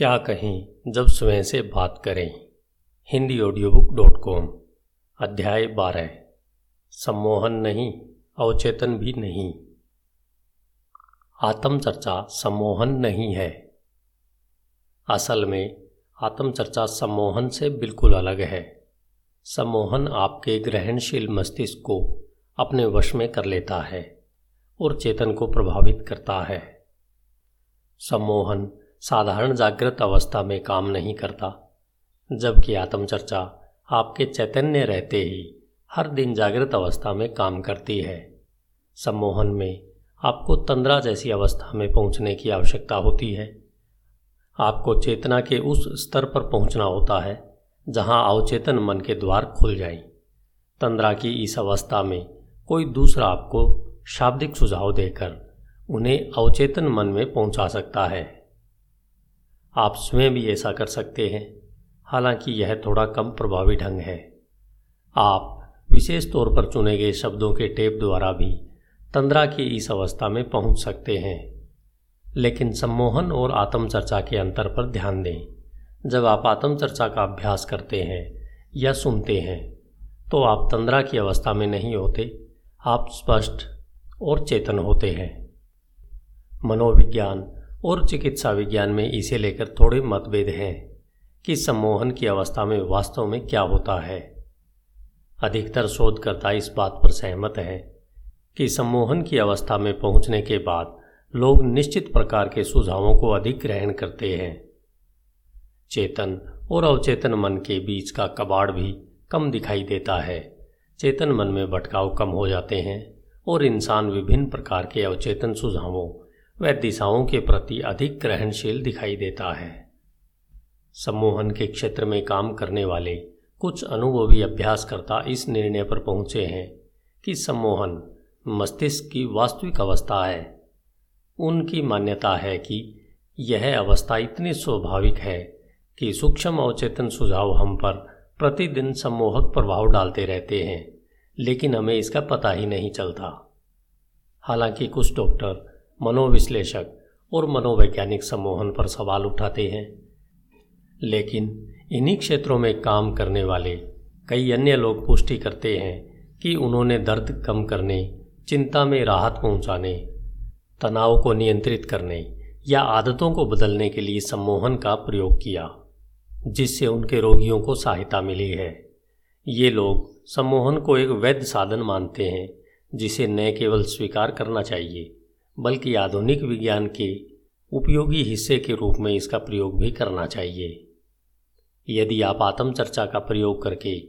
क्या कहें जब स्वयं से बात करें? Hindi audio book dot com अध्याय बारह। सम्मोहन नहीं, अवचेतन भी नहीं। आत्मचर्चा सम्मोहन नहीं है। असल में, आत्मचर्चा सम्मोहन से बिल्कुल अलग है। सम्मोहन आपके ग्रहणशील मस्तिष्क को अपने वश में कर लेता है और चेतन को प्रभावित करता है। सम्मोहन साधारण जागृत अवस्था में काम नहीं करता। जबकि आत्मचर्चा आपके चैतन्य रहते ही हर दिन जागृत अवस्था में काम करती है। सम्मोहन में आपको तंद्रा जैसी अवस्था में पहुँचने की आवश्यकता होती है। आपको चेतना के उस स्तर पर पहुँचना होता है, जहाँ अवचेतन मन के द्वार खुल जाएँ। तंद्रा की इस अवस्था में कोई दूसरा आपको शाब्दिक सुझाव देकर उन्हें अवचेतन मन में पहुँचा सकता है। आप स्वयं भी ऐसा कर सकते हैं। हालाँकि यह थोड़ा कम प्रभावी ढंग है। आप विशेष तौर पर चुने गए शब्दों के टेप द्वारा भी तंद्रा की इस अवस्था में पहुँच सकते हैं। लेकिन सम्मोहन और आत्मचर्चा के अंतर पर ध्यान दें। जब आप आत्मचर्चा का अभ्यास करते हैं या सुनते हैं तो आप तंद्रा की अवस्था में नहीं होते, आप स्पष्ट और चेतन होते हैं। मनोविज्ञान और चिकित्सा विज्ञान में इसे लेकर थोड़े मतभेद हैं कि सम्मोहन की अवस्था में वास्तव में क्या होता है। अधिकतर शोधकर्ता इस बात पर सहमत हैं कि सम्मोहन की अवस्था में पहुँचने के बाद लोग निश्चित प्रकार के सुझावों को अधिक ग्रहण करते हैं। चेतन और अवचेतन मन के बीच का कबाड़ भी कम दिखाई देता है। चेतन मन में भटकाव कम हो जाते हैं और इंसान विभिन्न प्रकार के अवचेतन सुझावों वह दिशाओं के प्रति अधिक ग्रहणशील दिखाई देता है। सम्मोहन के क्षेत्र में काम करने वाले कुछ अनुभवी अभ्यासकर्ता इस निर्णय पर पहुँचे हैं कि सम्मोहन मस्तिष्क की वास्तविक अवस्था है। उनकी मान्यता है कि यह अवस्था इतनी स्वाभाविक है कि सूक्ष्म अवचेतन सुझाव हम पर प्रतिदिन सम्मोहक प्रभाव डालते रहते हैं, लेकिन हमें इसका पता ही नहीं चलता। हालाँकि कुछ डॉक्टर मनोविश्लेषक और मनोवैज्ञानिक सम्मोहन पर सवाल उठाते हैं। लेकिन इन्हीं क्षेत्रों में काम करने वाले कई अन्य लोग पुष्टि करते हैं कि उन्होंने दर्द कम करने, चिंता में राहत पहुँचाने, तनाव को नियंत्रित करने या आदतों को बदलने के लिए सम्मोहन का प्रयोग किया, जिससे उनके रोगियों को सहायता मिली है। ये लोग सम्मोहन को एक वैध साधन मानते हैं, जिसे न केवल स्वीकार करना चाहिए बल्कि आधुनिक विज्ञान के उपयोगी हिस्से के रूप में इसका प्रयोग भी करना चाहिए। यदि आप आत्मचर्चा का प्रयोग करके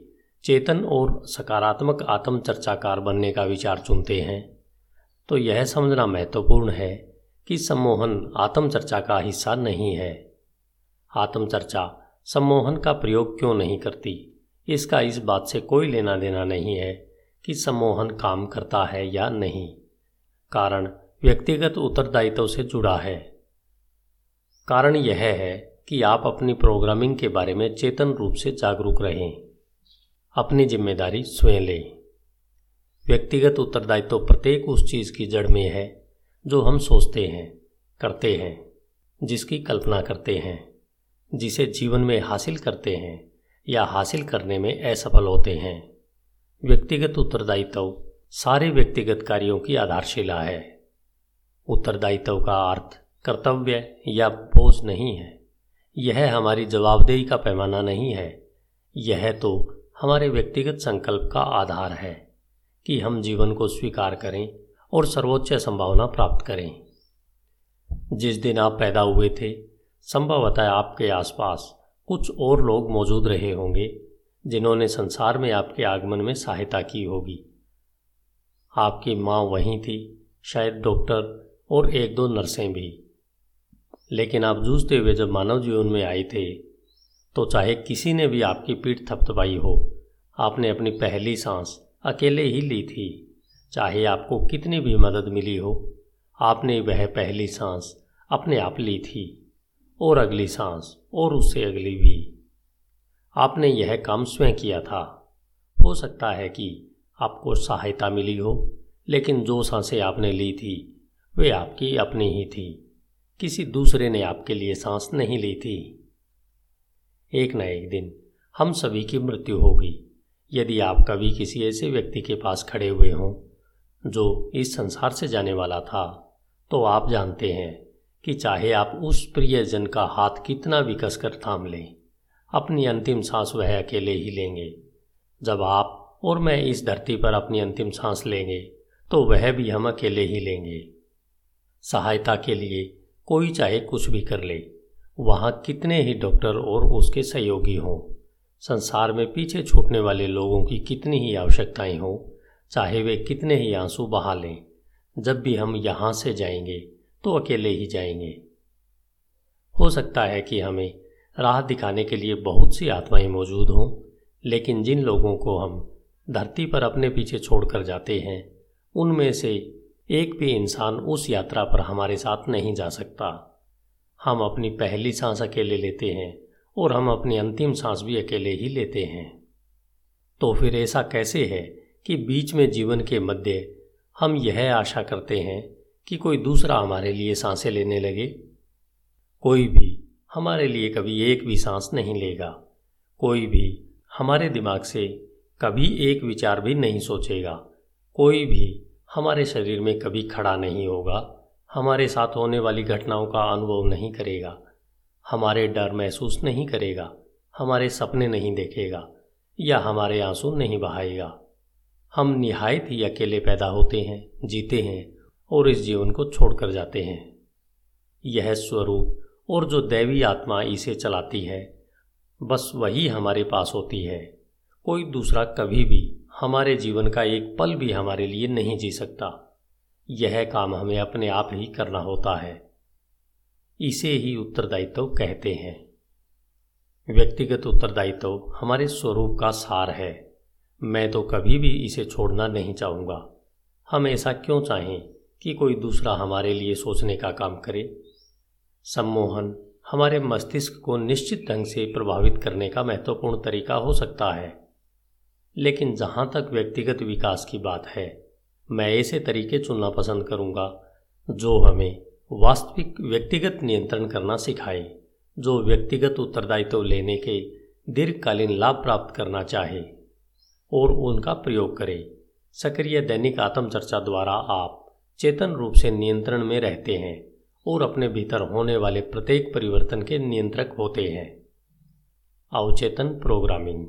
चेतन और सकारात्मक आत्मचर्चाकार बनने का विचार चुनते हैं तो यह समझना महत्वपूर्ण है कि सम्मोहन आत्मचर्चा का हिस्सा नहीं है। आत्मचर्चा सम्मोहन का प्रयोग क्यों नहीं करती? इसका इस बात से कोई लेना देना नहीं है कि सम्मोहन काम करता है या नहीं। कारण व्यक्तिगत उत्तरदायित्व से जुड़ा है। कारण यह है कि आप अपनी प्रोग्रामिंग के बारे में चेतन रूप से जागरूक रहें। अपनी ज़िम्मेदारी स्वयं लें। व्यक्तिगत उत्तरदायित्व प्रत्येक उस चीज़ की जड़ में है जो हम सोचते हैं, करते हैं, जिसकी कल्पना करते हैं, जिसे जीवन में हासिल करते हैं या हासिल करने में असफल होते हैं। व्यक्तिगत उत्तरदायित्व सारे व्यक्तिगत कार्यों की आधारशिला है। उत्तरदायित्व का अर्थ कर्तव्य या बोझ नहीं है। यह हमारी जवाबदेही का पैमाना नहीं है। यह तो हमारे व्यक्तिगत संकल्प का आधार है कि हम जीवन को स्वीकार करें और सर्वोच्च संभावना प्राप्त करें। जिस दिन आप पैदा हुए थे, संभवतः आपके आसपास कुछ और लोग मौजूद रहे होंगे, जिन्होंने संसार में आपके आगमन में सहायता की होगी। आपकी माँ वहीं थी, शायद डॉक्टर और एक दो नर्सें भी। लेकिन आप जूझते हुए जब मानव जीवन में आए थे तो चाहे किसी ने भी आपकी पीठ थपथपाई हो, आपने अपनी पहली सांस अकेले ही ली थी। चाहे आपको कितनी भी मदद मिली हो, आपने वह पहली सांस अपने आप ली थी, और अगली सांस, और उससे अगली भी। आपने यह काम स्वयं किया था। हो सकता है कि आपको सहायता मिली हो, लेकिन जो साँसें आपने ली थी वे आपकी अपनी ही थी। किसी दूसरे ने आपके लिए सांस नहीं ली थी। एक न एक दिन हम सभी की मृत्यु होगी यदि आप कभी किसी ऐसे व्यक्ति के पास खड़े हुए हों, जो इस संसार से जाने वाला था तो आप जानते हैं कि चाहे आप उस प्रियजन का हाथ कितना भी कसकर थाम लें, अपनी अंतिम सांस वह अकेले ही लेंगे। जब आप और मैं इस धरती पर अपनी अंतिम सांस लेंगे तो वह भी हम अकेले ही लेंगे। सहायता के लिए, कोई चाहे कुछ भी कर ले। वहाँ कितने ही डॉक्टर और उसके सहयोगी हों। संसार में पीछे छूटने वाले लोगों की कितनी ही आवश्यकताएँ हों, चाहे वे कितने ही आँसू बहा लें। जब भी हम यहाँ से जाएँगे तो अकेले ही जाएँगे। हो सकता है कि हमें राह दिखाने के लिए बहुत सी आत्माएँ मौजूद हों, लेकिन जिन लोगों को हम धरती पर अपने पीछे छोड़कर जाते हैं, उनमें से एक भी इंसान उस यात्रा पर हमारे साथ नहीं जा सकता। हम अपनी पहली सांस अकेले लेते हैं और हम अपनी अंतिम सांस भी अकेले ही लेते हैं। तो फिर ऐसा कैसे है कि बीच में जीवन के मध्य हम यह आशा करते हैं कि कोई दूसरा हमारे लिए साँसें लेने लगे? कोई भी हमारे लिए कभी एक भी सांस नहीं लेगा। कोई भी हमारे दिमाग से कभी एक विचार भी नहीं सोचेगा। कोई भी हमारे शरीर में कभी खड़ा नहीं होगा, हमारे साथ होने वाली घटनाओं का अनुभव नहीं करेगा, हमारे डर महसूस नहीं करेगा, हमारे सपने नहीं देखेगा, या हमारे आँसू नहीं बहाएगा। हम निहायत ही अकेले पैदा होते हैं, जीते हैं, और इस जीवन को छोड़कर जाते हैं। यह स्वरूप और जो दैवी आत्मा इसे चलाती है, बस वही हमारे पास होती है, कोई दूसरा कभी भी हमारे जीवन का एक पल भी हमारे लिए नहीं जी सकता। यह काम हमें अपने आप ही करना होता है। इसे ही उत्तरदायित्व कहते हैं। व्यक्तिगत उत्तरदायित्व हमारे स्वरूप का सार है। मैं तो कभी भी इसे छोड़ना नहीं चाहूँगा। हम ऐसा क्यों चाहें कि कोई दूसरा हमारे लिए सोचने का काम करे? सम्मोहन हमारे मस्तिष्क को निश्चित ढंग से प्रभावित करने का महत्वपूर्ण तरीका हो सकता है। लेकिन जहाँ तक व्यक्तिगत विकास की बात है, मैं ऐसे तरीके चुनना पसंद करूँगा, जो हमें वास्तविक व्यक्तिगत नियंत्रण करना सिखाए, जो व्यक्तिगत उत्तरदायित्व लेने के दीर्घकालीन लाभ प्राप्त करना चाहे, और उनका प्रयोग करे। सक्रिय दैनिक आत्मचर्चा द्वारा आप चेतन रूप से नियंत्रण में रहते हैं, और अपने भीतर होने वाले प्रत्येक परिवर्तन के नियंत्रक होते हैं। अवचेतन प्रोग्रामिंग।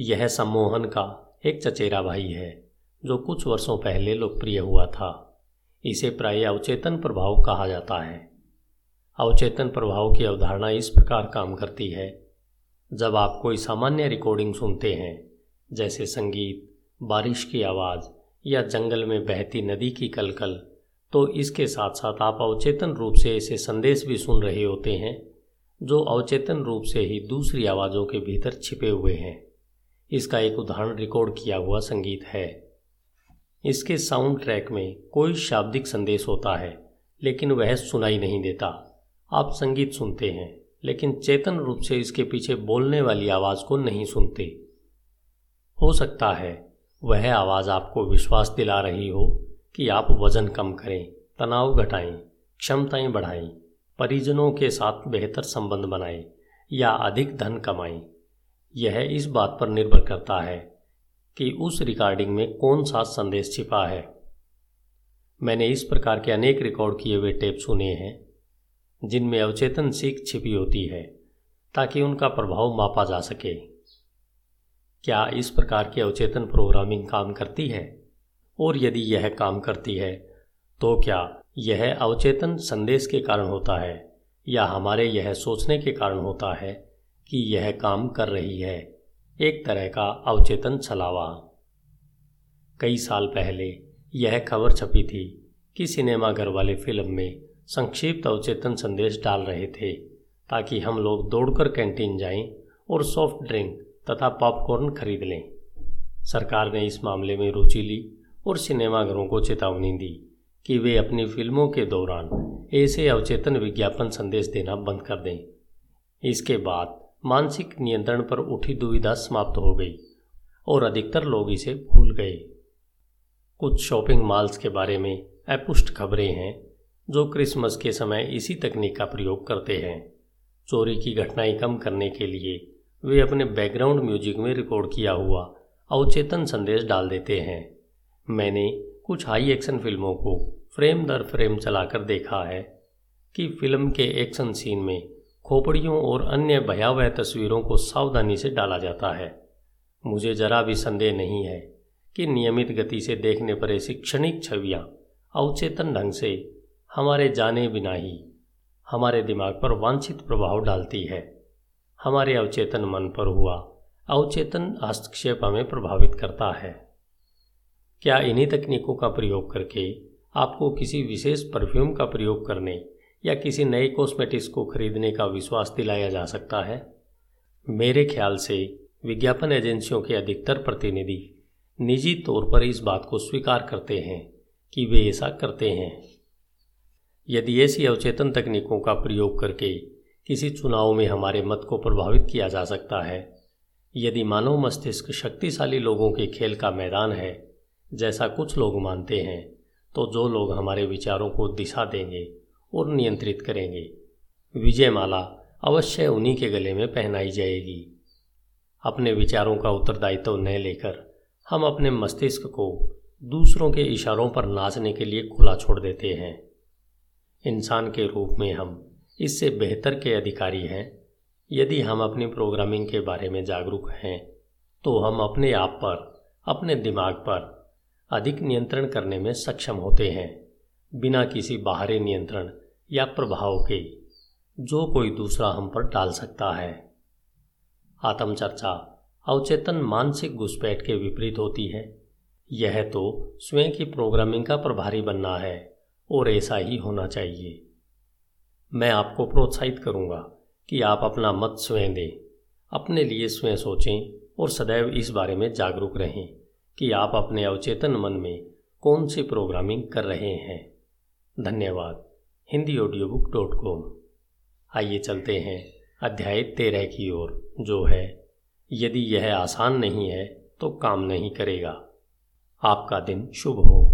यह सम्मोहन का एक चचेरा भाई है, जो कुछ वर्षों पहले लोकप्रिय हुआ था। इसे प्राय अवचेतन प्रभाव कहा जाता है। अवचेतन प्रभाव की अवधारणा इस प्रकार काम करती है। जब आप कोई सामान्य रिकॉर्डिंग सुनते हैं, जैसे संगीत, बारिश की आवाज़ या जंगल में बहती नदी की कलकल तो इसके साथ साथ आप अवचेतन रूप से ऐसे संदेश भी सुन रहे होते हैं, जो अवचेतन रूप से ही दूसरी आवाज़ों के भीतर छिपे हुए हैं। इसका एक उदाहरण रिकॉर्ड किया हुआ संगीत है। इसके साउंड ट्रैक में कोई शाब्दिक संदेश होता है, लेकिन वह सुनाई नहीं देता। आप संगीत सुनते हैं, लेकिन चेतन रूप से इसके पीछे बोलने वाली आवाज़ को नहीं सुनते। हो सकता है, वह आवाज़ आपको विश्वास दिला रही हो कि आप वज़न कम करें, तनाव घटाएँ, क्षमताएँ बढ़ाएँ, परिजनों के साथ बेहतर संबंध बनाएँ या अधिक धन कमाएँ। यह इस बात पर निर्भर करता है कि उस रिकॉर्डिंग में कौन सा संदेश छिपा है। मैंने इस प्रकार के अनेक रिकॉर्ड किए हुए टेप सुने हैं, जिनमें अवचेतन सीख छिपी होती है, ताकि उनका प्रभाव मापा जा सके। क्या इस प्रकार की अवचेतन प्रोग्रामिंग काम करती है? और यदि यह काम करती है तो क्या यह अवचेतन संदेश के कारण होता है, या हमारे यह सोचने के कारण होता है? कि यह काम कर रही है, एक तरह का अवचेतन छलावा। कई साल पहले यह खबर छपी थी कि सिनेमाघर वाले फ़िल्म में संक्षिप्त अवचेतन संदेश डाल रहे थे, ताकि हम लोग दौड़कर कैंटीन जाएँ और सॉफ्ट ड्रिंक तथा पॉपकॉर्न खरीद लें। सरकार ने इस मामले में रुचि ली और सिनेमाघरों को चेतावनी दी कि वे अपनी फ़िल्मों के दौरान ऐसे अवचेतन विज्ञापन संदेश देना बंद कर दें। इसके बाद मानसिक नियंत्रण पर उठी दुविधा समाप्त हो गई और अधिकतर लोग इसे भूल गए। कुछ शॉपिंग मॉल्स के बारे में अपुष्ट खबरें हैं जो क्रिसमस के समय इसी तकनीक का प्रयोग करते हैं। चोरी की घटनाएँ कम करने के लिए वे अपने बैकग्राउंड म्यूज़िक में रिकॉर्ड किया हुआ अवचेतन संदेश डाल देते हैं। मैंने कुछ हाई एक्शन फ़िल्मों को फ्रेम दर फ्रेम चलाकर देखा है कि फ़िल्म के एक्शन सीन में खोपड़ियों और अन्य भयावह तस्वीरों को सावधानी से डाला जाता है। मुझे जरा भी संदेह नहीं है कि नियमित गति से देखने पर ऐसी क्षणिक छवियाँ अवचेतन ढंग से हमारे जाने बिना ही हमारे दिमाग पर वांछित प्रभाव डालती है। हमारे अवचेतन मन पर हुआ अवचेतन हस्तक्षेप हमें प्रभावित करता है। क्या इन्हीं तकनीकों का प्रयोग करके आपको किसी विशेष परफ्यूम का प्रयोग करने या किसी नए कॉस्मेटिक्स को खरीदने का विश्वास दिलाया जा सकता है? मेरे ख्याल से विज्ञापन एजेंसियों के अधिकतर प्रतिनिधि निजी तौर पर इस बात को स्वीकार करते हैं कि वे ऐसा करते हैं। यदि ऐसी अवचेतन तकनीकों का प्रयोग करके किसी चुनाव में हमारे मत को प्रभावित किया जा सकता है, यदि मानव मस्तिष्क शक्तिशाली लोगों के खेल का मैदान है, जैसा कुछ लोग मानते हैं तो जो लोग हमारे विचारों को दिशा देंगे और नियंत्रित करेंगे। विजयमाला अवश्य उन्हीं के गले में पहनाई जाएगी। अपने विचारों का उत्तरदायित्व न लेकर हम अपने मस्तिष्क को दूसरों के इशारों पर नाचने के लिए खुला छोड़ देते हैं। इंसान के रूप में हम इससे बेहतर के अधिकारी हैं। यदि हम अपनी प्रोग्रामिंग के बारे में जागरूक हैं तो हम अपने आप पर, अपने दिमाग पर अधिक नियंत्रण करने में सक्षम होते हैं। बिना किसी बाहरी नियंत्रण या प्रभाव के जो कोई दूसरा हम पर डाल सकता है। आत्मचर्चा अवचेतन मानसिक घुसपैठ के विपरीत होती है। यह तो स्वयं की प्रोग्रामिंग का प्रभारी बनना है और ऐसा ही होना चाहिए। मैं आपको प्रोत्साहित करूँगा कि आप अपना मत स्वयं दें, अपने लिए स्वयं सोचें और सदैव इस बारे में जागरूक रहें कि आप अपने अवचेतन मन में कौन सी प्रोग्रामिंग कर रहे हैं। धन्यवाद। Hindi audio book dot com आइए चलते हैं अध्याय तेरह की ओर, जो है, यदि यह आसान नहीं है तो काम नहीं करेगा। आपका दिन शुभ हो।